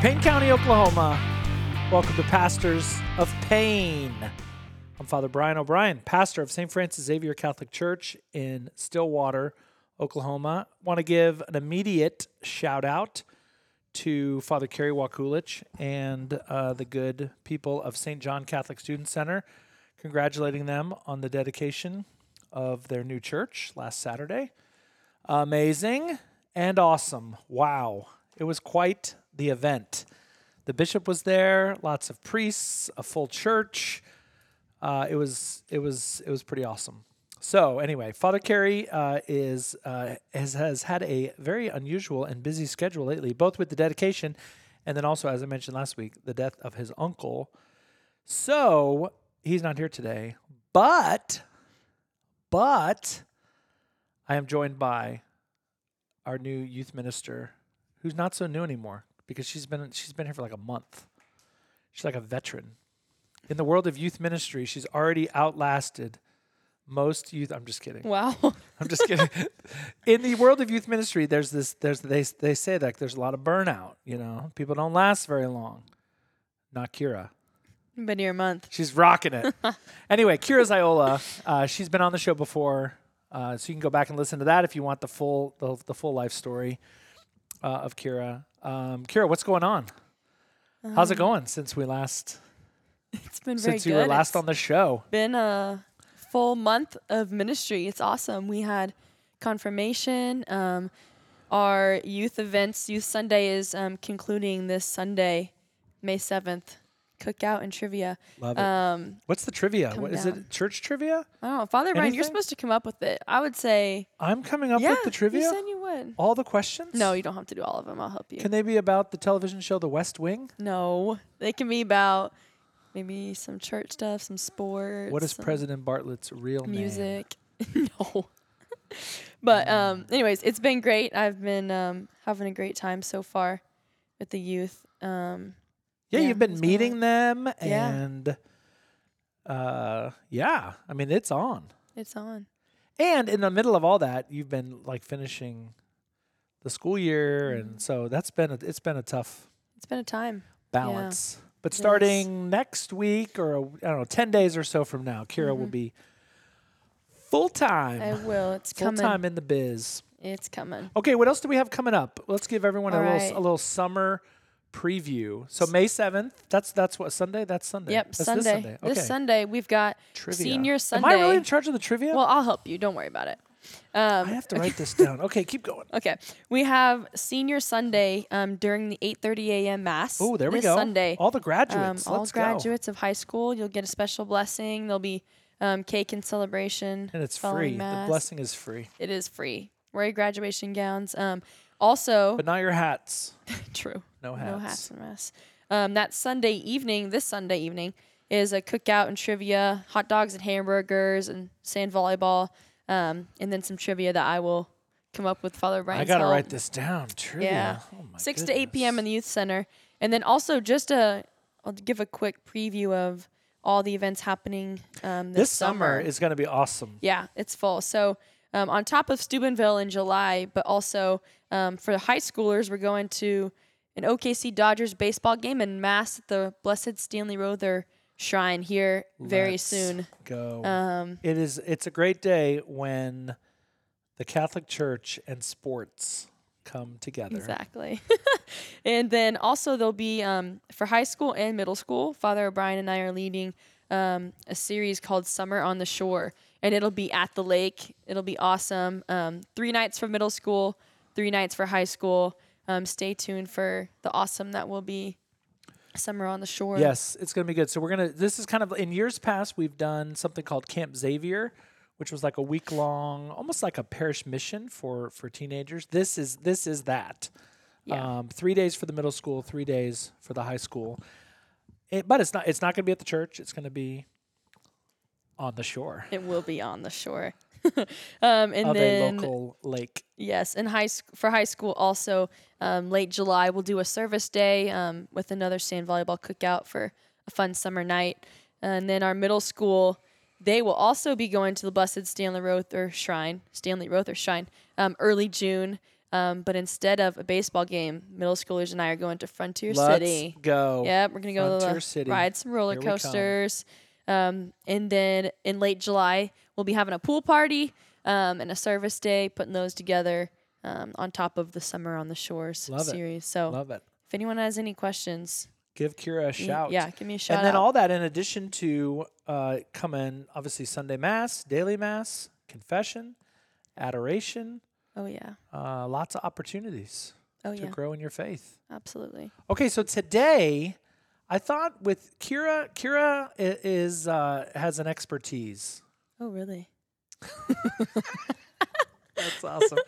Payne County, Oklahoma. Welcome to Pastors of Payne. I'm Father Brian O'Brien, pastor of St. Francis Xavier Catholic Church in Stillwater, Oklahoma. Want to give an immediate shout out to Father Kerry Wakulich and uh, the good people of St. John Catholic Student Center, congratulating them on the dedication of their new church last Saturday. Amazing and awesome. Wow. It was quite the event. The bishop was there, lots of priests, a full church. Uh, it was it was it was pretty awesome. So anyway, Father Carey uh, is uh, has has had a very unusual and busy schedule lately, both with the dedication, and then also, as I mentioned last week, the death of his uncle. So he's not here today, but but I am joined by our new youth minister, who's not so new anymore because she's been she's been here for like a month. She's like a veteran. In the world of youth ministry, she's already outlasted most youth. I'm just kidding. Wow. I'm just kidding. In the world of youth ministry, there's this. There's they they say that there's a lot of burnout. You know, people don't last very long. Not Kira. Been here a month. She's rocking it. anyway, Kira Ziola, uh, she's been on the show before, uh, so you can go back and listen to that if you want the full the, the full life story uh, of Kira. Um, Kira, what's going on? How's it going since we last It's been very since you were last It's on the show? been a full month of ministry. It's awesome. We had confirmation. Um, our youth events, Youth Sunday is um, concluding this Sunday, May 7th. Cookout and trivia. Love it. Um, What's the trivia? What is down. it? Church trivia? I don't know. Father Brian, you're supposed to come up with it. I would say, I'm coming up yeah, with the trivia. you said you would. All the questions? No, you don't have to do all of them. I'll help you. Can they be about the television show The West Wing? no, they can be about maybe some church stuff, some sports. What is President Bartlet's real name? music. no. but um anyways, it's been great. I've been um having a great time so far with the youth. Um Yeah, Yeah, you've been meeting them Yeah. and uh yeah, I mean it's on. it's on. And in the middle of all that, you've been like finishing the school year Mm-hmm. and so that's been a, it's been a tough It's been a time. balance. But It is. starting next week or I I don't know, 10 days or so from now, Kira will be full Mm-hmm. I will. It's Full coming. time in the biz. It's coming. Okay, what else do we have coming up? Let's give everyone a All little a little summer preview. So May seventh. That's that's what Sunday. That's Sunday. Yep, That's Sunday. This Sunday. Okay. This Sunday we've got Trivia. Senior Sunday. Am I really in charge of the trivia? Well, I'll help you. Don't worry about it. I Um, have to write this down. Okay, keep going. Okay, we have Senior Sunday um, during the 8:30 a.m. mass. Oh, there we go. Sunday. All the um, graduates. all Let's graduates of high school. You'll get a special blessing. There'll be um, cake and celebration. And it's free. Mass. The blessing is free, It is free. Wear your graduation gowns. Um, also, but not your hats. true. No hats. No hats and mass. Um, that Sunday evening, this Sunday evening, is a cookout and trivia, hot dogs and hamburgers and sand volleyball, um, and then some trivia that I will come up with Father Brian's I gotta help. write this down. Trivia. Yeah. Oh my six to eight p.m. in the youth center, and then also just a, I'll give a quick preview of all the events happening um, this, This summer is gonna be awesome. yeah, it's full. So um, on top of Steubenville in July, but also um, for the high schoolers, we're going to an OKC Dodgers baseball game and mass at the Blessed Stanley Rother Shrine here very Let's soon. Go. Um, it is. It's a great day when the Catholic Church and sports come together. Exactly. and then also there'll be um, for high school and middle school. Father O'Brien and I are leading um, a series called Summer on the Shore, and it'll be at the lake. It'll be awesome. Um, three nights for middle school, three nights for high school. Um, stay tuned for the awesome that will be Summer on the Shore. Yes, it's going to be good. So we're going to this is kind of in years past we've done something called Camp Xavier, which was like a week long, almost like a parish mission for for teenagers. This is this is that. Yeah. Um, 3 days for the middle school, 3 days for the high school. It, but it's not it's not going to be at the church. It's going to be on the shore It will be on the shore. um, and of then a local lake. Yes, and high sc- for high school also um, late July we'll do a service day um, with another sand volleyball cookout for a fun summer night, and then our middle school they will also be going to the Blessed Stanley Rother Shrine, Stanley Rother Shrine, um, early June. Um, but instead of a baseball game, middle schoolers and I are going to Frontier City. Let's City. go. Yep, we're gonna go to the, City. ride some roller we come. Um, and then in late July, we'll be having a pool party um, and a service day, putting those together um, on top of the Summer on the Shores Love it. series. So Love it. if anyone has any questions, Give Kira a shout. yeah, give me a shout and then out. all that in addition to uh, coming, obviously Sunday Mass, daily Mass, confession, adoration, oh yeah, uh, lots of opportunities oh to yeah, grow in your faith. absolutely. Okay, so today I thought with Kira, Kira is uh, has an expertise. Oh really? That's awesome.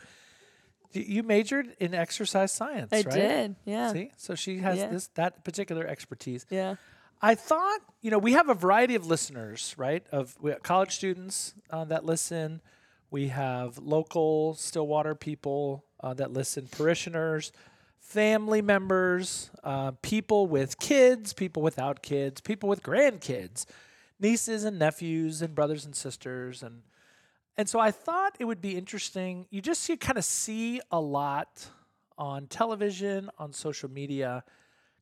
You majored in exercise science, right? I right? did. Yeah. See, so she has Yeah. this that particular expertise. Yeah. I thought, you know, we have a variety of listeners, right? Of we have college students uh, that listen. We have local Stillwater people uh, that listen, parishioners, family members, uh, people with kids, people without kids, people with grandkids, nieces and nephews, and brothers and sisters, and and so I thought it would be interesting. You just you kind of see a lot on television, on social media,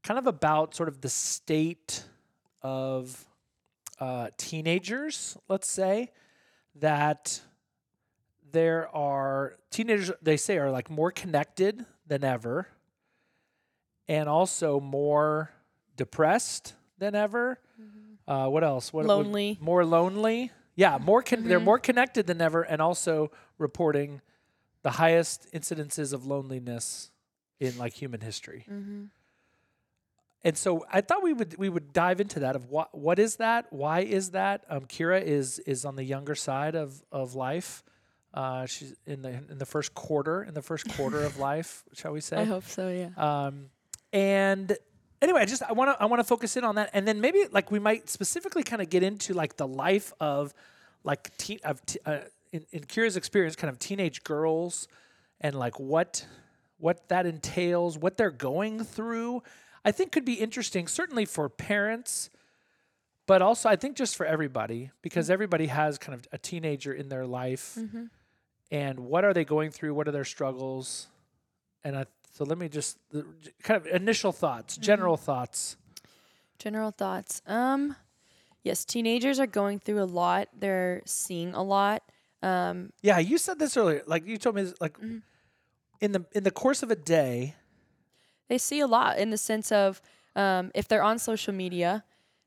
kind of about sort of the state of uh, teenagers, let's say, that there are teenagers, they say, are like more connected than ever and also more depressed than ever. Uh, what else? What, what- Lonely. more lonely. Yeah, more con- they're Mhm. more connected than ever, and also reporting the highest incidences of loneliness in like human history. Mm-hmm. And so I thought we would we would dive into that of what what is that? Why is that? Um, Kira is is on the younger side of of life. Uh, she's in the in the first quarter in the first quarter of life, shall we say? I hope so. Yeah. Um, and anyway, I just I want to I want to focus in on that, and then maybe like we might specifically kind of get into like the life of like teen of t- uh, in in Kira's experience, kind of teenage girls, and like what what that entails, what they're going through. I think could be interesting, certainly for parents, but also I think just for everybody because everybody has kind of a teenager in their life, Mm-hmm. and what are they going through? What are their struggles? And I, so let me just kind of initial thoughts, general thoughts. General thoughts. Um, yes, teenagers are going through a lot. They're seeing a lot. Um, Yeah, you said this earlier. Like you told me, this, like Mhm. in the in the course of a day. they see a lot in the sense of um, if they're on social media,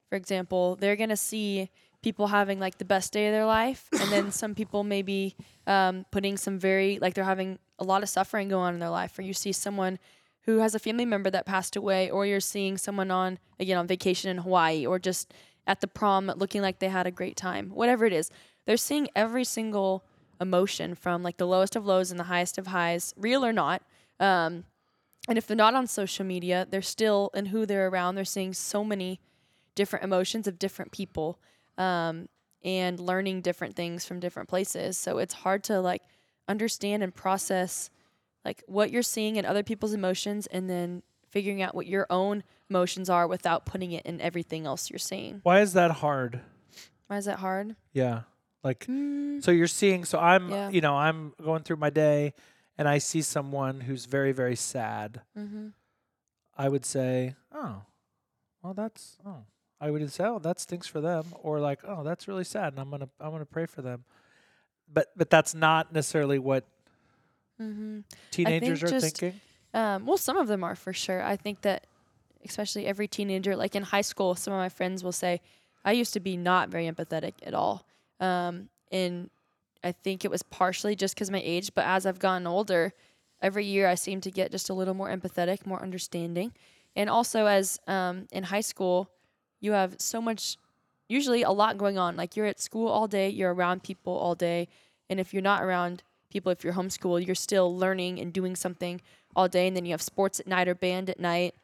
for example, they're gonna see people having like the best day of their life, and then some people maybe um, putting some very like they're having a lot of suffering going on in their life, or you see someone who has a family member that passed away, or you're seeing someone on again on vacation in Hawaii, or just at the prom looking like they had a great time, whatever it is. They're seeing every single emotion from like the lowest of lows and the highest of highs, real or not. Um, and if they're not on social media, they're still in who they're around. They're seeing so many different emotions of different people um, and learning different things from different places. So it's hard to like understand and process like what you're seeing in other people's emotions and then figuring out what your own emotions are without putting it in everything else you're seeing. Why is that hard? Why is that hard? Yeah, like Mm, so you're seeing. So I'm, Yeah. you know, I'm going through my day, and I see someone who's very very sad. mm-hmm. I would say, oh, well, that's oh. I would say, oh, that stinks for them, or like, oh, that's really sad, and I'm gonna I'm gonna pray for them. But but that's not necessarily what Mm-hmm. teenagers are just- thinking. Um, well, some of them are for sure. I think that, especially every teenager, like in high school, some of my friends will say, I used to be not very empathetic at all. Um, and I think it was partially just because my age, but as I've gotten older, every year I seem to get just a little more empathetic, more understanding. And also, as um, in high school, you have so much, usually a lot going on. Like you're at school all day, you're around people all day. And if you're not around people, if you're homeschooled, you're still learning and doing something all day. And then you have sports at night or band at night,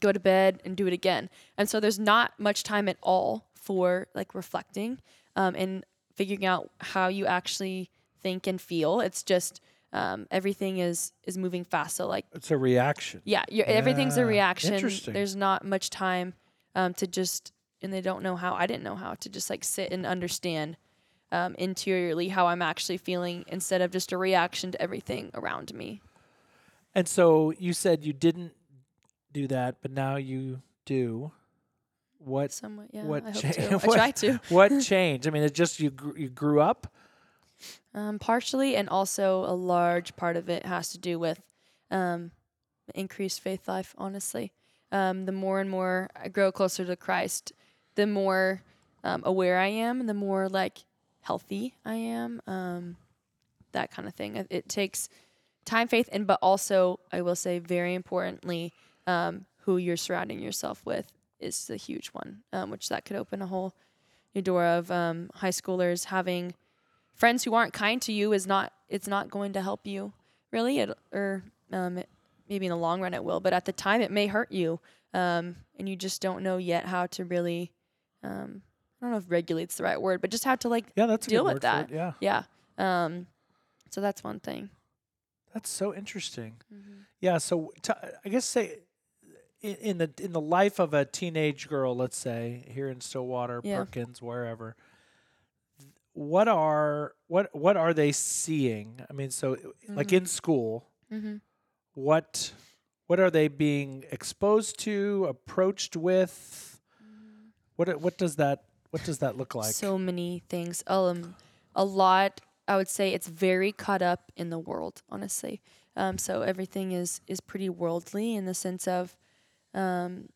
go to bed and do it again. And so there's not much time at all for like reflecting um, and figuring out how you actually think and feel. It's just um, everything is is moving fast. So like It's a reaction. yeah, you're, everything's a reaction. interesting. There's not much time um, to just, and they don't know how. I didn't know how to just like sit and understand um, interiorly how I'm actually feeling instead of just a reaction to everything around me. And so you said you didn't do that, but now you do. What Somewhat, yeah. what I cha- to. I what- try to. what changed? I mean, it just you gr- you grew up. Um, partially, and also a large part of it has to do with um, increased faith life. Honestly, um, the more and more I grow closer to Christ, the more um, aware I am, the more like healthy I am. Um, that kind of thing. It, it takes time, faith, and but also I will say very importantly, um, who you're surrounding yourself with is the huge one. Um, which that could open a whole new door of um, high schoolers having friends who aren't kind to you is not it's not going to help you really it, or um, it, maybe in the long run it will but at the time it may hurt you um, and you just don't know yet how to really um, i don't know if regulate's the right word but just how to like Yeah, that's Deal with that. Yeah, yeah um, so that's one thing that's so interesting. Yeah, so t- I guess say in, in the in the life of a teenage girl, let's say here in Stillwater, Yeah. Perkins, wherever. What are what what are they seeing? I mean, so like in school, mm-hmm. What what are they being exposed to, approached with? What what does that what does that look like? so many things um a lot i would say it's very caught up in the world honestly um so everything is is pretty worldly in the sense of um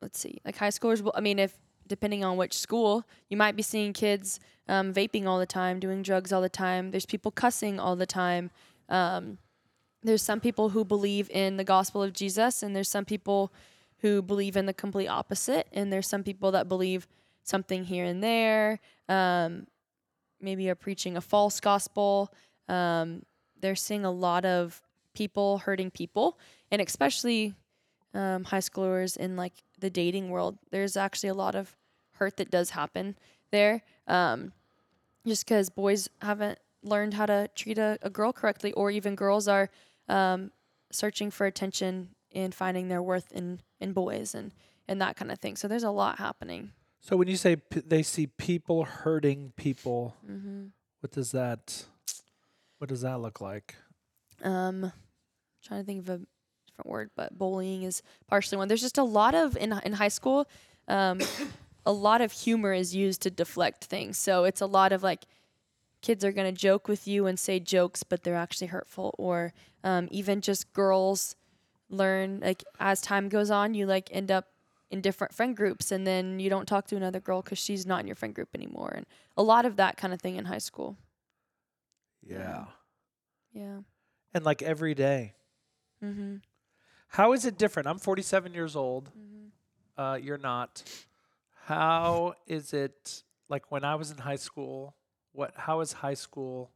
let's see like high schoolers will i mean if depending on which school you might be seeing kids um, vaping all the time doing drugs all the time there's people cussing all the time um, there's some people who believe in the gospel of jesus and there's some people who believe in the complete opposite and there's some people that believe something here and there. Um, maybe are preaching a false gospel. Um, they're seeing a lot of people hurting people, and especially um, high schoolers in like the dating world. There's actually a lot of hurt that does happen there, um, just because boys haven't learned how to treat a, a girl correctly, or even girls are um, searching for attention and finding their worth in in boys and and that kind of thing. So there's a lot happening. so when you say p- they see people hurting people, Mm-hmm. what does that what does that look like? um trying to think of a different word but bullying is partially one there's just a lot of in in high school um a lot of humor is used to deflect things so it's a lot of like kids are going to joke with you and say jokes but they're actually hurtful or um, even just girls learn like as time goes on you like end up in different friend groups and then you don't talk to another girl because she's not in your friend group anymore and a lot of that kind of thing in high school Yeah. yeah And like every day. mm-hmm. How is it different? I'm 47 years old. Mm-hmm. Uh, you're not. How is it like when I was in high school? What? How is high school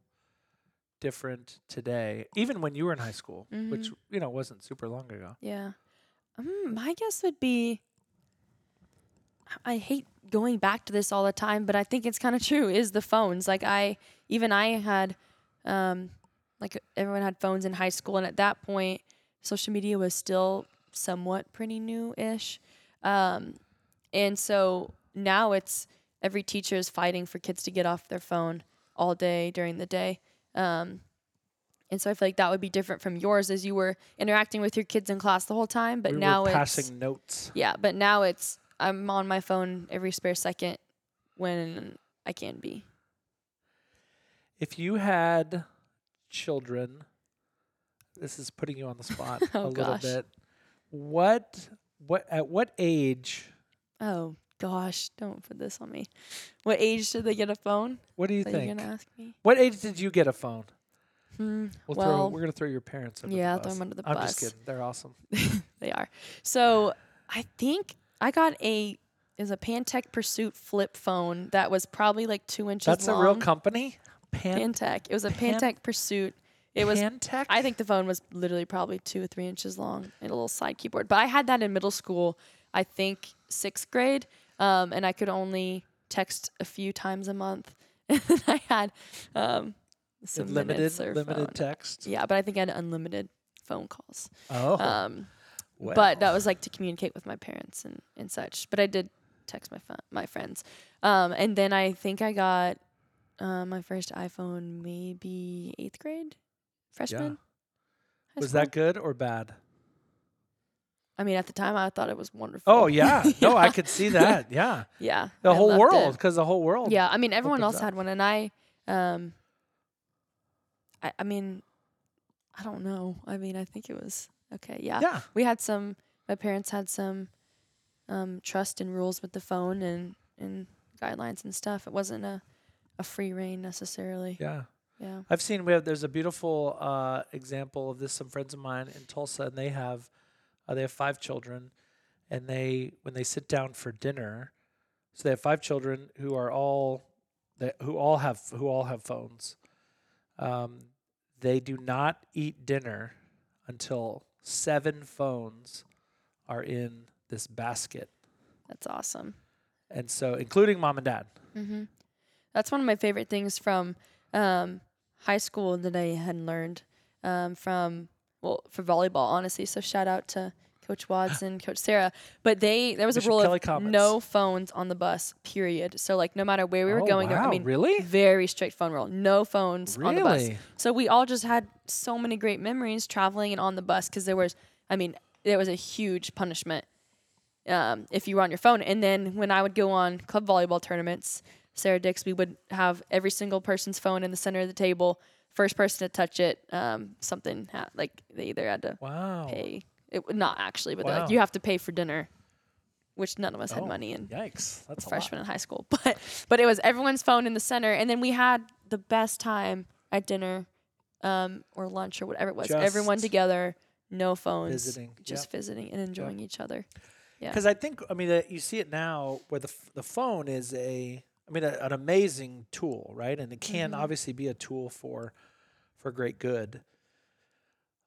different today? Even when you were in high school, which Mm-hmm. you know wasn't super long ago. Yeah. Um, my guess would be I hate going back to this all the time, but I think it's kind of true is the phones. Like I even I had um like everyone had phones in high school and at that point social media was still somewhat pretty new-ish. Um and so now it's every teacher is fighting for kids to get off their phone all day during the day. Um and so I feel like that would be different from yours as you were interacting with your kids in class the whole time. But we now were it's passing notes. yeah, but now it's I'm on my phone every spare second when I can be. If you had children, this is putting you on the spot Oh, a little bit. What? What? At what age? Oh gosh, don't put this on me. What age did they get a phone? What do you that think? you're gonna ask me? What age did you get a phone? Hmm. We'll throw, well, we're gonna throw your parents under yeah, the throw bus. 'em under the I'm just bus. kidding. They're awesome. they are. So I think I got a is a Pantech Pursuit flip phone that was probably like two inches That's long. a real company. Pan- Pantech. It was a Pan- Pantech Pursuit. It was Pantech? I think the phone was literally probably two or three inches long and a little side keyboard. But I had that in middle school, I think sixth grade, um, and I could only text a few times a month. And then I had um, some limited limited phone. text. Yeah, but I think I had unlimited phone calls. Oh, Um, well. but that was like to communicate with my parents and, and such. But I did text my my friends. Um, and then I think I got uh, my first iPhone maybe eighth grade, freshman, high Was school. that good or bad? I mean, at the time, I thought it was wonderful. Oh yeah. No, I could see that. Yeah. Yeah. The I whole world, because the whole world. Yeah, I mean, everyone else up. had one, and I, um, I, I mean, I don't know. I mean, I think it was okay. Yeah, Yeah. we had some. My parents had some, um, trust and rules with the phone and and guidelines and stuff. It wasn't a, a free rein necessarily. Yeah. Yeah. I've seen we have there's a beautiful uh, example of this. Some friends of mine in Tulsa, and they have uh, they have five children, and they when they sit down for dinner, so they have five children who are all that who all have who all have phones. Um, they do not eat dinner until seven phones are in this basket, That's awesome. and so including mom and dad. Mm-hmm. That's one of my favorite things from um, high school that I had learned um, from well for volleyball, honestly. So shout out to Coach Watts and Coach Sarah. But they there was a rule Kelly of comments. no phones on the bus. Period. So like no matter where we were Oh, going, there, I wow, mean, really? very strict phone rule. No phones on the bus. Really? So we all just had so many great memories traveling and on the bus because there was, I mean, there was a huge punishment um, if you were on your phone. And then when I would go on club volleyball tournaments, Sarah Dixby would have every single person's phone in the center of the table. First person to touch it, um, something ha- like they either had to Wow. pay. It would not actually, but Wow. like you have to pay for dinner, which none of us had Oh, money in Yikes! That's a lot. freshman in high school. But but it was everyone's phone in the center, and then we had the best time at dinner, um, or lunch or whatever it was. Everyone together, no phones, Visiting. just visiting and enjoying each other. Yeah. Because I think, I mean, uh, you see it now where the f- the phone is a, I mean, a, an amazing tool, right? And it can Mm-hmm. obviously be a tool for, for great good.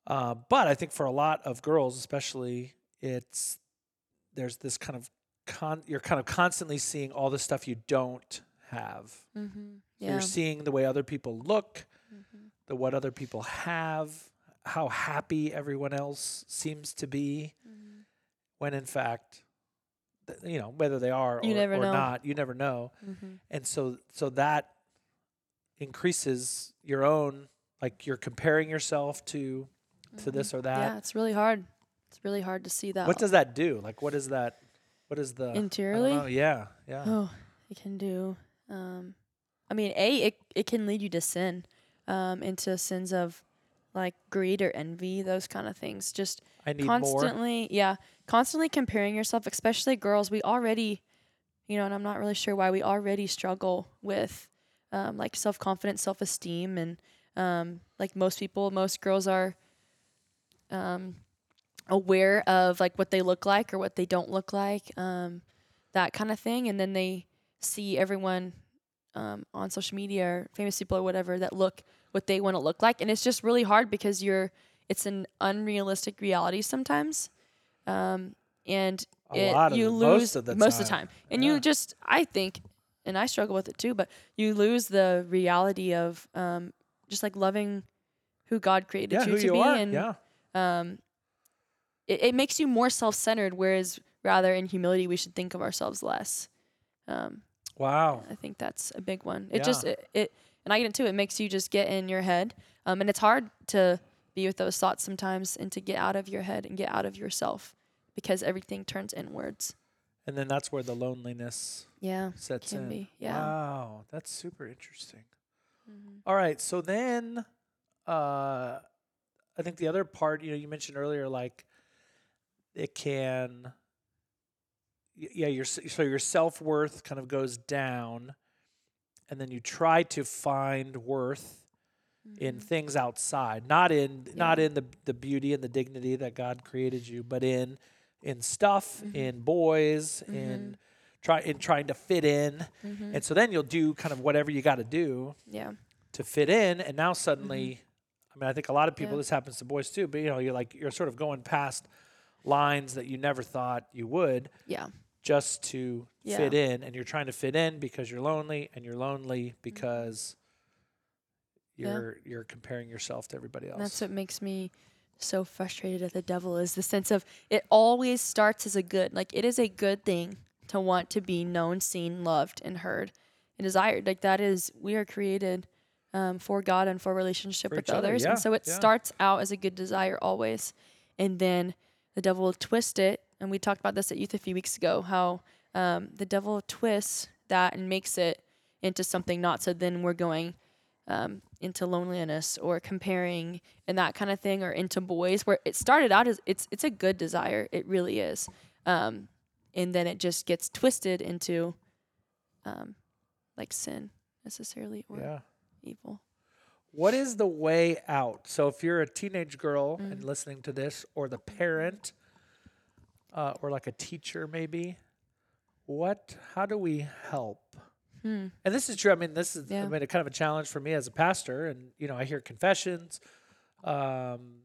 Uh, but I think for a lot of girls, especially, it's there's this kind of con. You're kind of constantly seeing all the stuff you don't have. Mm-hmm. Yeah. You're seeing the way other people look, the what other people have, how happy everyone else seems to be, Mm-hmm. when in fact, you know, whether they are You or, or not, you never know. Mm-hmm. And so, so that increases your own, like you're comparing yourself to to this or that. Mm-hmm. Yeah, it's really hard. It's really hard to see that. What does that do? Like, what is that? What is the Interiorly? know. Yeah, yeah. Oh, it can do. Um, I mean, a it it can lead you to sin, um, into sins of like greed or envy, those kind of things. Just I need more. constantly, yeah, constantly comparing yourself, especially girls. We already, you know, and I'm not really sure why we already struggle with, um, like self confidence, self esteem, and um, like most people, most girls are, um, aware of like what they look like or what they don't look like, um, that kind of thing, and then they see everyone um, on social media or famous people or whatever that look what they want to look like, and it's just really hard because you're it's an unrealistic reality sometimes, um, and it, you the- lose most of the most of the time. time, and Yeah. you just I think, and I struggle with it too, but you lose the reality of um, just like loving who God created yeah, you to you be, are. and yeah. um, it, it makes you more self-centered whereas rather in humility we should think of ourselves less um, Wow. i think that's a big one it just it, it and i get into it, it makes you just get in your head um, and it's hard to be with those thoughts sometimes and to get out of your head and get out of yourself because everything turns inwards And then that's where the loneliness yeah sets can in. be yeah Wow, that's super interesting. Mhm. All right, so then uh I think the other part, you know, you mentioned earlier like it can yeah, your so your self-worth kind of goes down and then you try to find worth in Mhm. things outside, not in not in the the beauty and the dignity that God created you, but in in stuff, Mhm. in boys, in try in trying to fit in. Mhm. And so then you'll do kind of whatever you got to do yeah to fit in and now suddenly I mean I think a lot of people Mm-hmm. Yeah. this happens to boys too, but you know, you're like you're sort of going past lines that you never thought you would yeah just to Yeah. fit in and you're trying to fit in because you're lonely and you're lonely because Mm-hmm. You're you're comparing yourself to everybody else. And that's what makes me so frustrated at the devil is the sense of it always starts as a good. Like it is a good thing to want to be known, seen, loved, and heard and desired. Like that is we are created um, for God and for relationship For with each other, others. yeah, And so it yeah. starts out as a good desire always. And then the devil will twist it. And we talked about this at youth a few weeks ago how um, the devil twists that and makes it into something not. So then we're going um, into loneliness or comparing and that kind of thing, or into boys where it started out as it's it's a good desire. It really is. Um, and then it just gets twisted into um, like sin necessarily or Yeah. evil. What is the way out? So if you're a teenage girl Mm. and listening to this, or the parent, uh, or like a teacher maybe, what? How do we help? Hmm. And this is true. I mean, this is I mean, a kind of a challenge for me as a pastor, and you know, I hear confessions. Um,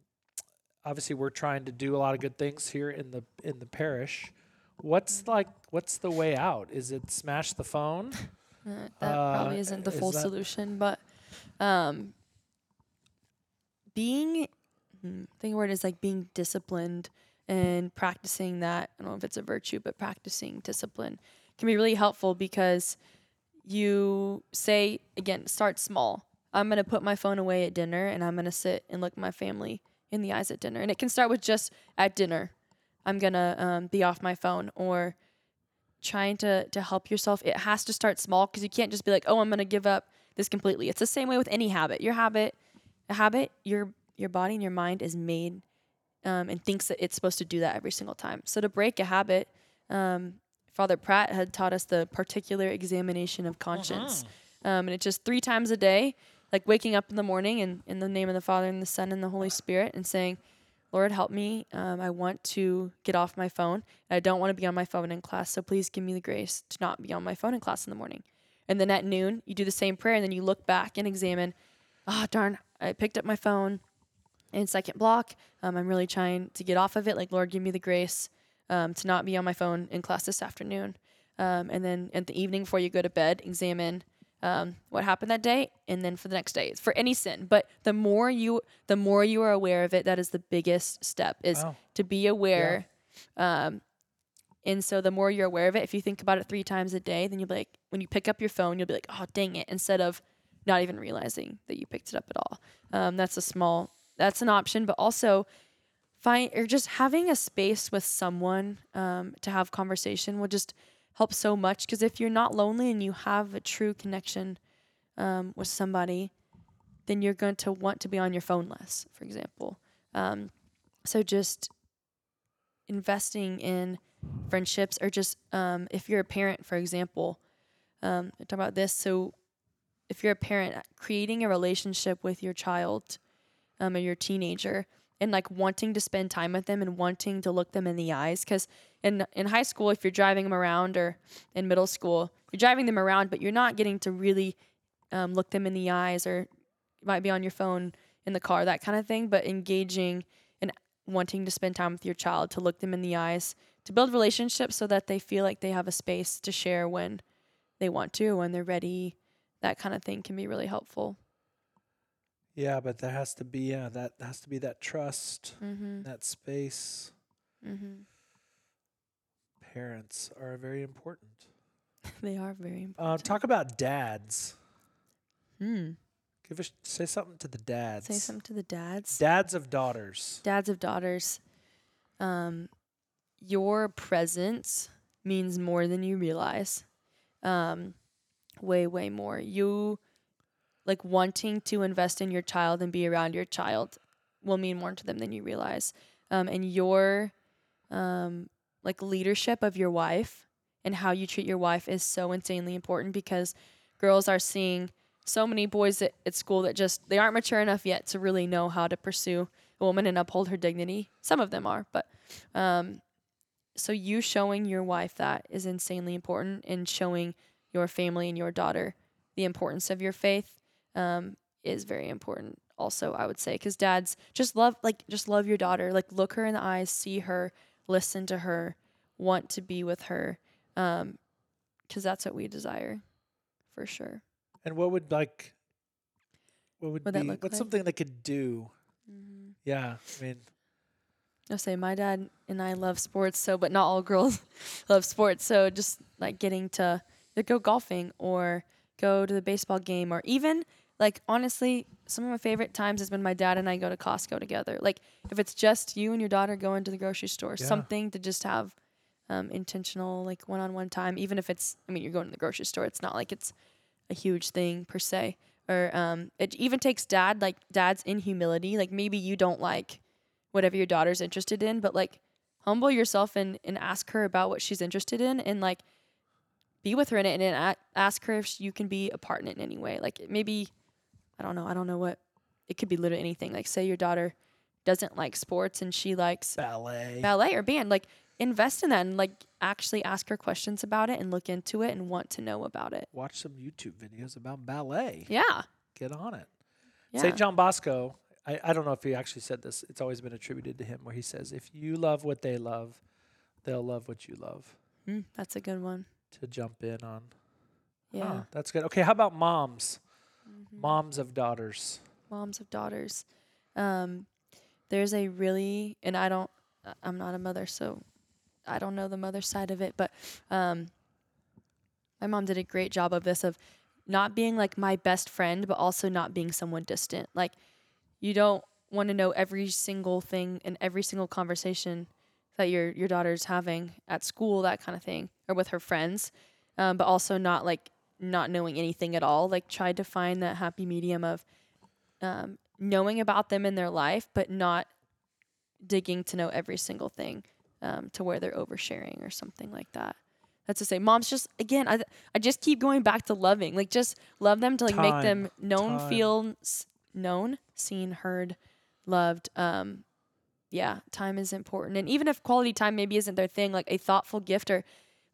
obviously, we're trying to do a lot of good things here in the in the parish. What's like? What's the way out? Is it smash the phone? Uh, that Uh, probably isn't the is full solution, but um, being, hmm, I think the word is like being disciplined and practicing that. I don't know if it's a virtue, but practicing discipline can be really helpful because you say, again, start small. I'm going to put my phone away at dinner and I'm going to sit and look my family in the eyes at dinner. And it can start with just at dinner. I'm going to um, be off my phone or trying to to help yourself it has to start small because you can't just be like oh i'm going to give up this completely it's the same way with any habit your habit a habit your your body and your mind is made um, and thinks that it's supposed to do that every single time so to break a habit um, father pratt had taught us the particular examination of conscience um, and it's just three times a day like waking up in the morning and in the name of the father and the son and the holy spirit and saying Lord, help me. Um, I want to get off my phone. I don't want to be on my phone in class. So please give me the grace to not be on my phone in class in the morning. And then at noon, you do the same prayer and then you look back and examine, oh, darn, I picked up my phone in second block. Um, I'm really trying to get off of it. Like, Lord, give me the grace um, to not be on my phone in class this afternoon. Um, and then at the evening before you go to bed, examine um, what happened that day, and then for the next day for any sin. But the more you, the more you are aware of it, that is the biggest step is Wow. to be aware. Um, and so the more you're aware of it, if you think about it three times a day, then you'll be like, when you pick up your phone, you'll be like, oh dang it, instead of not even realizing that you picked it up at all. Um, that's a small, that's an option, but also find or just having a space with someone um, to have conversation will just help so much because if you're not lonely and you have a true connection um, with somebody then you're going to want to be on your phone less for example. Um, so just investing in friendships or just um, if you're a parent for example um, talk about this. So if you're a parent creating a relationship with your child um, or your teenager and like wanting to spend time with them and wanting to look them in the eyes because in in high school if you're driving them around or in middle school you're driving them around but you're not getting to really um, look them in the eyes or you might be on your phone in the car that kind of thing but engaging and wanting to spend time with your child to look them in the eyes to build relationships so that they feel like they have a space to share when they want to when they're ready that kind of thing can be really helpful Yeah, but there has to be yeah that has to be that trust, mm-hmm. that space. Mm-hmm. Parents are very important. they are very Uh, important talk about dads. Hmm. Give us say something to the dads. Say something to the dads. Dads of daughters. dads of daughters. Um, your presence means more than you realize. Um, way, way more. You like wanting to invest in your child and be around your child will mean more to them than you realize. Um, and your um, like leadership of your wife and how you treat your wife is so insanely important because girls are seeing so many boys at, at school that just they aren't mature enough yet to really know how to pursue a woman and uphold her dignity. Some of them are, but um, so you showing your wife that is insanely important, and showing your family and your daughter the importance of your faith um, is very important. Also, I would say because dads just love like just love your daughter, like look her in the eyes, see her, listen to her, want to be with her, because that's what we desire, for sure. And what would like what would that be what's like? something they could do? Mm-hmm. Yeah. I mean I'll say my dad and I love sports, so but not all girls love sports. So just like getting to either go golfing or go to the baseball game or even Like honestly, some of my favorite times is when my dad and I go to Costco together. Like if it's just you and your daughter going to the grocery store, Yeah. something to just have um, intentional like one-on-one time. Even if it's, I mean, you're going to the grocery store. It's not like it's a huge thing per se. Or um, it even takes dad like dad's in humility. Like maybe you don't like whatever your daughter's interested in, but like humble yourself and and ask her about what she's interested in and like be with her in it and then ask her if you can be a partner in any way. Like maybe I don't know. I don't know what it could be. Literally anything. Like say your daughter doesn't like sports and she likes Ballet. ballet or band. Like invest in that and like actually ask her questions about it and look into it and want to know about it. Watch some YouTube videos about ballet. Yeah. Get on it. Yeah. St. John Bosco, I, I don't know if he actually said this. It's always been attributed to him where he says, if you love what they love, they'll love what you love. Mm, that's a good one. To jump in on. Yeah. Huh, that's good. Okay, how about moms? Mhm. Moms of daughters. moms of daughters. Um, there's a really, and I don't, I- I'm not a mother, so I don't know the mother side of it, but um, my mom did a great job of this of not being like my best friend, but also not being someone distant. Like, you don't want to know every single thing and every single conversation that your your daughter's having at school, that kind of thing, or with her friends, um, but also not like not knowing anything at all. Like, tried to find that happy medium of um, knowing about them in their life, but not digging to know every single thing um, to where they're oversharing or something like that. That's to say, moms just again, I I just keep going back to loving, like just love them to like make them known, Time. feel s- known, seen, heard, loved. Um, yeah, time is important, and even if quality time maybe isn't their thing, like a thoughtful gift or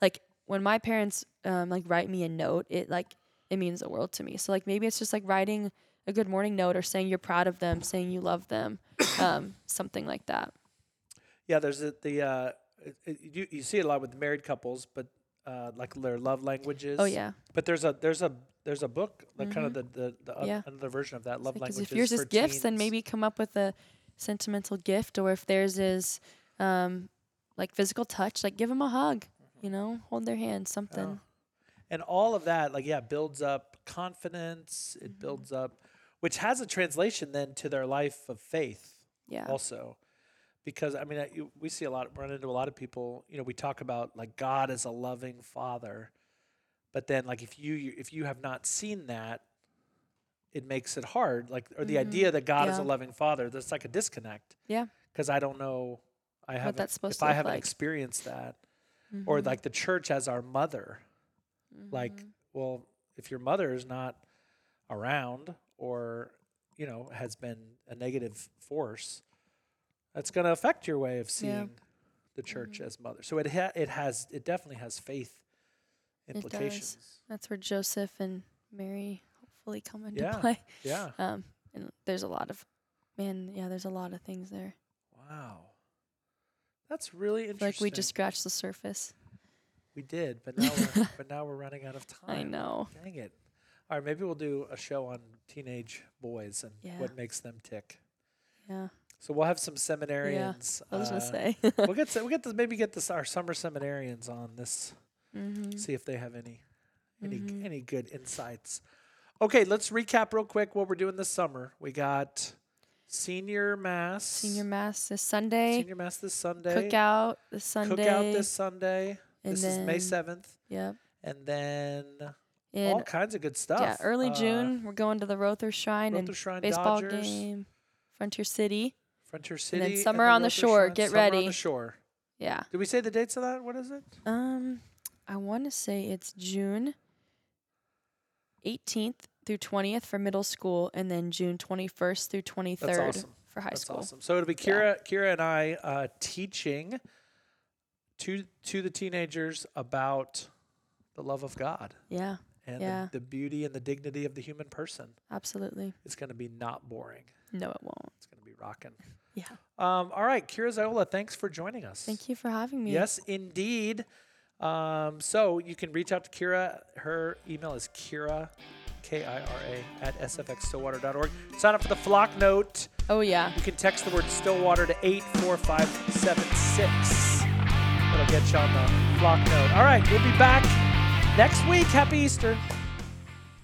like when my parents um, like write me a note, it like it means the world to me. So like maybe it's just like writing a good morning note or saying you're proud of them, saying you love them, um, something like that. Yeah, there's a, the, uh, it, it, you, you see it a lot with married couples, but uh, like their love languages. Oh yeah, But there's a there's a there's a book like kind of the the, the Yeah. another version of that love because languages. if yours is gifts, then maybe come up with a sentimental gift, or if theirs is um, like physical touch, like give them a hug, you know, hold their hand, something. and all of that like yeah builds up confidence. Mm-hmm. It builds up, which has a translation then to their life of faith Yeah, also. Because I mean, I- we see a lot, run into a lot of people. You know, we talk about like God is a loving Father, but then like if you you- if you have not seen that, it makes it hard. Like or the idea that God is a Mm-hmm. Loving Father, there's like a disconnect. Yeah. Because I don't know, I haven't. that's supposed if to I haven't like. experienced that, or Mhm. like the church as our mother, like Mhm. well, if your mother is not around or you know has been a negative force, that's going to affect your way of seeing Yeah. the church as mother. So it ha- it has it definitely has faith implications. that's where Joseph and Mary hopefully come into Yeah. play. Yeah. Um, and there's a lot of, man, yeah, there's a lot of things there. Wow. That's really interesting. like we just scratched the surface. we did, but now we're, but now we're running out of time. I know. Dang it. All right, maybe we'll do a show on teenage boys and Yeah. what makes them tick. Yeah, So we'll have some seminarians. Yeah, I was uh, gonna say. we'll get to, we'll get to maybe get this our summer seminarians on this. mm-hmm. See if they have any any Mhm. any good insights. Okay, let's recap real quick what we're doing this summer. We got senior mass, Senior mass this Sunday. senior mass this Sunday, Cookout this Sunday. cookout this Sunday. and this then, is May seventh, Yep. and then In all kinds of good stuff. yeah, early Uh, June we're going to the Rother Shrine Rother and Shrine baseball Dodgers, game, Frontier City. Frontier City. And then Summer on the Shore. Shrine- Get Summer on ready. the shore. Yeah. Did we say the dates of that? What is it? Um, I want to say it's June 18th through 20th for middle school, and then June 21st through 23rd awesome. for high That's school. awesome. So it'll be Kira, Kira and I uh, teaching to to the teenagers about the love of God Yeah, and Yeah. the, the beauty and the dignity of the human person. absolutely. It's going to be not boring. No, it won't. It's going to be rocking. Yeah. Um, all right, Kira Ziola, thanks for joining us. Thank you for having me. Yes, indeed. Um, so you can reach out to Kira. Her email is Kira, K I R A, at sfxstillwater.org. Sign up for the Flocknote. Oh yeah. You can text the word Stillwater to 84576. That'll get you on the Flocknote. All right, we'll be back next week. Happy Easter.